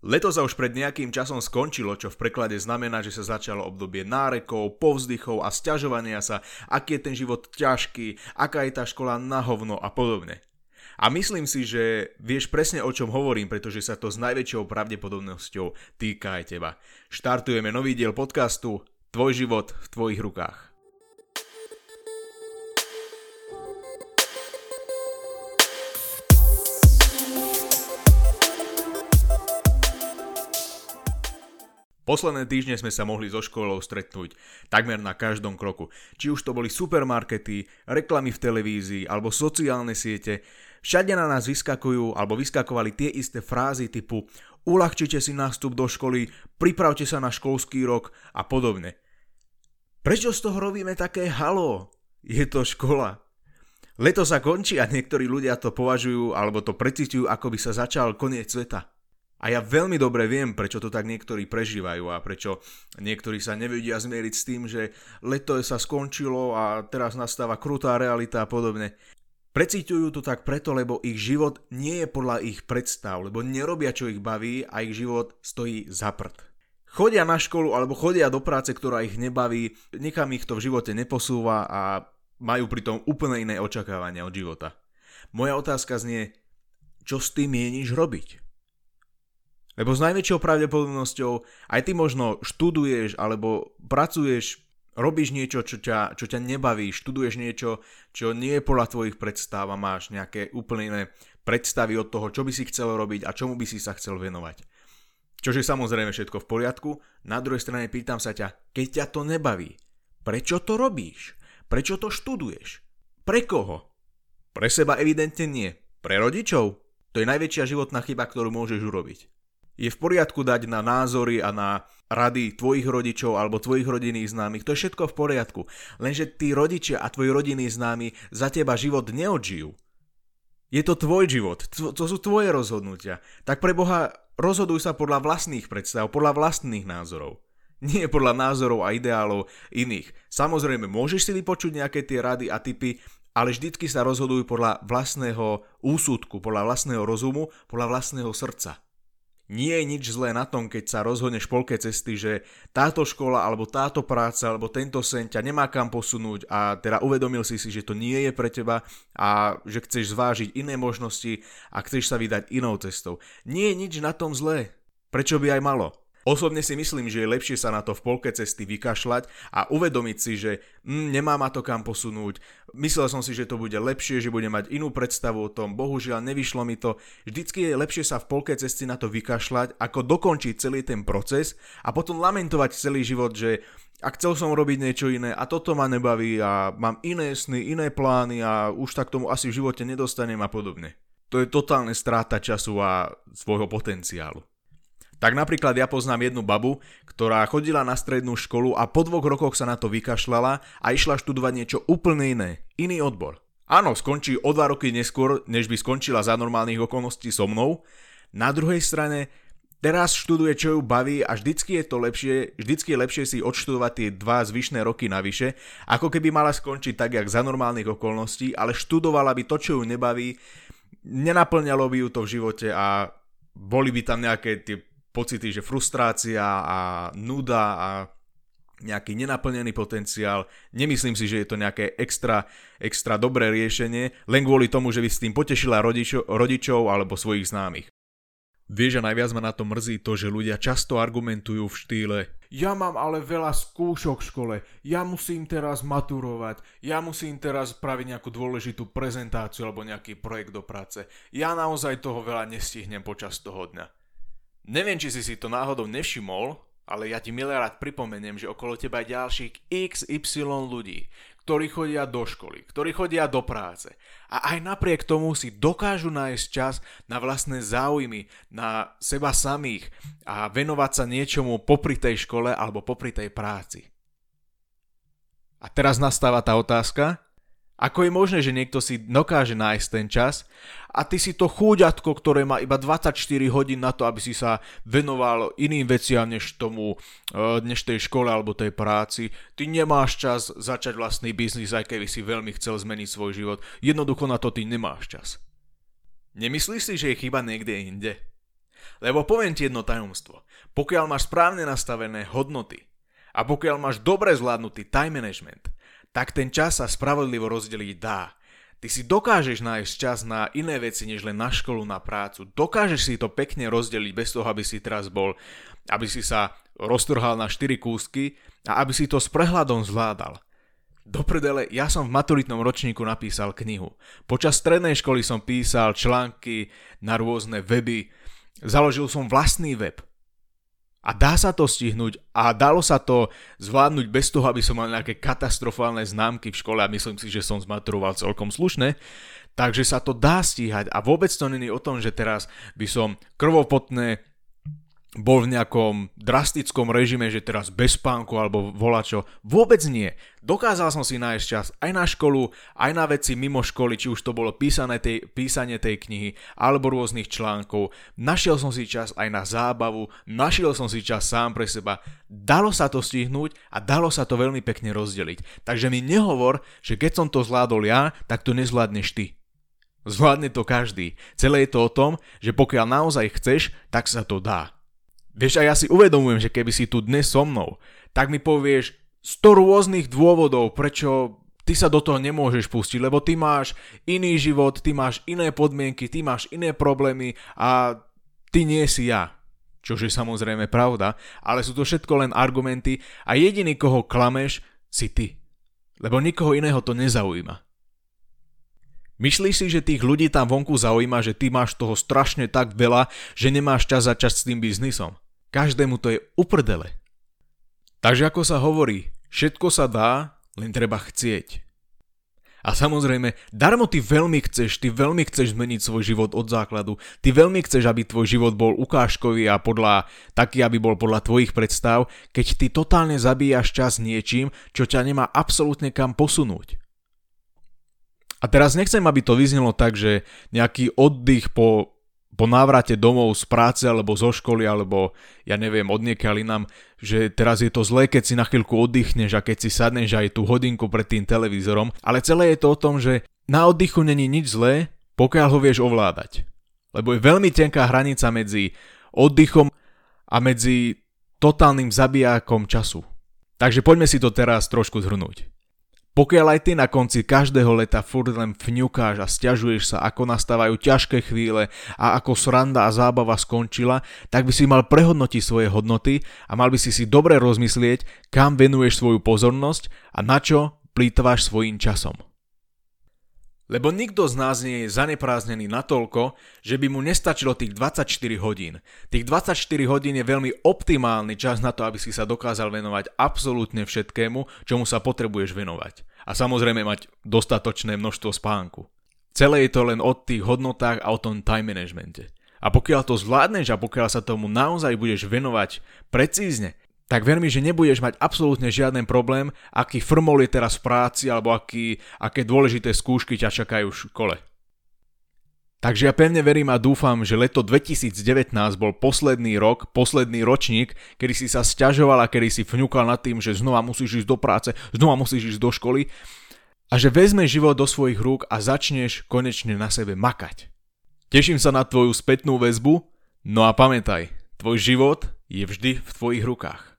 Leto sa už pred nejakým časom skončilo, čo v preklade znamená, že sa začalo obdobie nárekov, povzdychov a sťažovania sa, aký je ten život ťažký, aká je tá škola na hovno a podobne. A myslím si, že vieš presne o čom hovorím, pretože sa to s najväčšou pravdepodobnosťou týka aj teba. Štartujeme nový diel podcastu Tvoj život v tvojich rukách. Posledné týždne sme sa mohli so školou stretnúť takmer na každom kroku. Či už to boli supermarkety, reklamy v televízii alebo sociálne siete, všade na nás vyskakujú alebo vyskakovali tie isté frázy typu uľahčite si nástup do školy, pripravte sa na školský rok a podobne. Prečo z toho robíme také halo? Je to škola. Leto sa končí a niektorí ľudia to považujú alebo to precitujú, ako by sa začal koniec sveta. A ja veľmi dobre viem, prečo to tak niektorí prežívajú a prečo niektorí sa nevedia zmieriť s tým, že leto sa skončilo a teraz nastáva krutá realita a podobne. Precíťujú to tak preto, lebo ich život nie je podľa ich predstav, lebo nerobia čo ich baví a ich život stojí za prd. Chodia na školu alebo chodia do práce, ktorá ich nebaví, nikam ich to v živote neposúva a majú pritom úplne iné očakávania od života. Moja otázka znie, čo s tým mieníš robiť? Lebo s najväčšou pravdepodobnosťou aj ty možno študuješ alebo pracuješ, robíš niečo, čo ťa, čo ťa nebaví, študuješ niečo, čo nie je podľa tvojich predstav a máš nejaké úplne iné predstavy od toho, čo by si chcel robiť a čomu by si sa chcel venovať. Čože samozrejme všetko v poriadku, na druhej strane pýtam sa ťa, keď ťa to nebaví, prečo to robíš? Prečo to študuješ? Pre koho? Pre seba evidentne nie. Pre rodičov? To je najväčšia životná chyba, ktorú môžeš urobiť je v poriadku dať na názory a na rady tvojich rodičov alebo tvojich rodinných známych. To je všetko v poriadku. Lenže tí rodičia a tvoji rodinní známi za teba život neodžijú. Je to tvoj život, to sú tvoje rozhodnutia. Tak pre Boha rozhoduj sa podľa vlastných predstav, podľa vlastných názorov. Nie podľa názorov a ideálov iných. Samozrejme, môžeš si vypočuť nejaké tie rady a typy, ale vždycky sa rozhoduj podľa vlastného úsudku, podľa vlastného rozumu, podľa vlastného srdca nie je nič zlé na tom, keď sa rozhodneš polke cesty, že táto škola, alebo táto práca, alebo tento sen ťa nemá kam posunúť a teda uvedomil si si, že to nie je pre teba a že chceš zvážiť iné možnosti a chceš sa vydať inou cestou. Nie je nič na tom zlé. Prečo by aj malo? Osobne si myslím, že je lepšie sa na to v polke cesty vykašľať a uvedomiť si, že mm, nemá ma to kam posunúť. Myslel som si, že to bude lepšie, že budem mať inú predstavu o tom, bohužiaľ nevyšlo mi to. Vždycky je lepšie sa v polke cesty na to vykašľať, ako dokončiť celý ten proces a potom lamentovať celý život, že a chcel som robiť niečo iné a toto ma nebaví a mám iné sny, iné plány a už tak tomu asi v živote nedostanem a podobne. To je totálne stráta času a svojho potenciálu. Tak napríklad ja poznám jednu babu, ktorá chodila na strednú školu a po dvoch rokoch sa na to vykašľala a išla študovať niečo úplne iné, iný odbor. Áno, skončí o dva roky neskôr, než by skončila za normálnych okolností so mnou. Na druhej strane, teraz študuje, čo ju baví a vždycky je to lepšie, vždycky je lepšie si odštudovať tie dva zvyšné roky navyše, ako keby mala skončiť tak, jak za normálnych okolností, ale študovala by to, čo ju nebaví, nenaplňalo by ju to v živote a boli by tam nejaké tie pocity, že frustrácia a nuda a nejaký nenaplnený potenciál. Nemyslím si, že je to nejaké extra, extra dobré riešenie, len kvôli tomu, že by s tým potešila rodičo, rodičov alebo svojich známych. Vieš a najviac ma na to mrzí to, že ľudia často argumentujú v štýle Ja mám ale veľa skúšok v škole, ja musím teraz maturovať, ja musím teraz spraviť nejakú dôležitú prezentáciu alebo nejaký projekt do práce. Ja naozaj toho veľa nestihnem počas toho dňa. Neviem, či si si to náhodou nevšimol, ale ja ti milé rád pripomeniem, že okolo teba je ďalších XY ľudí, ktorí chodia do školy, ktorí chodia do práce. A aj napriek tomu si dokážu nájsť čas na vlastné záujmy, na seba samých a venovať sa niečomu popri tej škole alebo popri tej práci. A teraz nastáva tá otázka, ako je možné, že niekto si dokáže nájsť ten čas a ty si to chúďatko, ktoré má iba 24 hodín na to, aby si sa venoval iným veciam než tomu, eh, než tej škole alebo tej práci. Ty nemáš čas začať vlastný biznis, aj keby si veľmi chcel zmeniť svoj život. Jednoducho na to ty nemáš čas. Nemyslíš si, že je chyba niekde inde? Lebo poviem ti jedno tajomstvo. Pokiaľ máš správne nastavené hodnoty a pokiaľ máš dobre zvládnutý time management, tak ten čas sa spravodlivo rozdeliť dá. Ty si dokážeš nájsť čas na iné veci, než len na školu, na prácu. Dokážeš si to pekne rozdeliť bez toho, aby si teraz bol, aby si sa roztrhal na 4 kúsky a aby si to s prehľadom zvládal. Do prdele, ja som v maturitnom ročníku napísal knihu. Počas strednej školy som písal články na rôzne weby. Založil som vlastný web. A dá sa to stihnúť a dalo sa to zvládnuť bez toho, aby som mal nejaké katastrofálne známky v škole a myslím si, že som zmaturoval celkom slušne. Takže sa to dá stíhať a vôbec to není o tom, že teraz by som krvopotné bol v nejakom drastickom režime, že teraz bez spánku alebo volačo. Vôbec nie. Dokázal som si nájsť čas aj na školu, aj na veci mimo školy, či už to bolo písané tej, písanie tej knihy alebo rôznych článkov. Našiel som si čas aj na zábavu, našiel som si čas sám pre seba. Dalo sa to stihnúť a dalo sa to veľmi pekne rozdeliť. Takže mi nehovor, že keď som to zvládol ja, tak to nezvládneš ty. Zvládne to každý. Celé je to o tom, že pokiaľ naozaj chceš, tak sa to dá. Vieš, a ja si uvedomujem, že keby si tu dnes so mnou, tak mi povieš 100 rôznych dôvodov, prečo ty sa do toho nemôžeš pustiť, lebo ty máš iný život, ty máš iné podmienky, ty máš iné problémy a ty nie si ja. Čože je samozrejme pravda, ale sú to všetko len argumenty a jediný, koho klameš, si ty. Lebo nikoho iného to nezaujíma. Myslíš si, že tých ľudí tam vonku zaujíma, že ty máš toho strašne tak veľa, že nemáš čas začať s tým biznisom? Každému to je uprdele. Takže ako sa hovorí, všetko sa dá, len treba chcieť. A samozrejme, darmo ty veľmi chceš, ty veľmi chceš zmeniť svoj život od základu, ty veľmi chceš, aby tvoj život bol ukážkový a podľa, taký, aby bol podľa tvojich predstav, keď ty totálne zabíjaš čas niečím, čo ťa nemá absolútne kam posunúť. A teraz nechcem, aby to vyznelo tak, že nejaký oddych po, po návrate domov z práce alebo zo školy alebo ja neviem od niekiaľ inám, že teraz je to zlé, keď si na chvíľku oddychneš a keď si sadneš aj tú hodinku pred tým televízorom, ale celé je to o tom, že na oddychu není nič zlé, pokiaľ ho vieš ovládať. Lebo je veľmi tenká hranica medzi oddychom a medzi totálnym zabijákom času. Takže poďme si to teraz trošku zhrnúť. Pokiaľ aj ty na konci každého leta furt len fňukáš a stiažuješ sa, ako nastávajú ťažké chvíle a ako sranda a zábava skončila, tak by si mal prehodnotiť svoje hodnoty a mal by si si dobre rozmyslieť, kam venuješ svoju pozornosť a na čo plýtvaš svojim časom. Lebo nikto z nás nie je zanepráznený natoľko, že by mu nestačilo tých 24 hodín. Tých 24 hodín je veľmi optimálny čas na to, aby si sa dokázal venovať absolútne všetkému, čomu sa potrebuješ venovať. A samozrejme mať dostatočné množstvo spánku. Celé je to len o tých hodnotách a o tom time managemente. A pokiaľ to zvládneš a pokiaľ sa tomu naozaj budeš venovať precízne, tak ver mi, že nebudeš mať absolútne žiaden problém, aký frmol je teraz v práci alebo aký, aké dôležité skúšky ťa čakajú v škole. Takže ja pevne verím a dúfam, že leto 2019 bol posledný rok, posledný ročník, kedy si sa sťažoval a kedy si fňukal nad tým, že znova musíš ísť do práce, znova musíš ísť do školy a že vezmeš život do svojich rúk a začneš konečne na sebe makať. Teším sa na tvoju spätnú väzbu, no a pamätaj, tvoj život je vždy v tvojich rukách.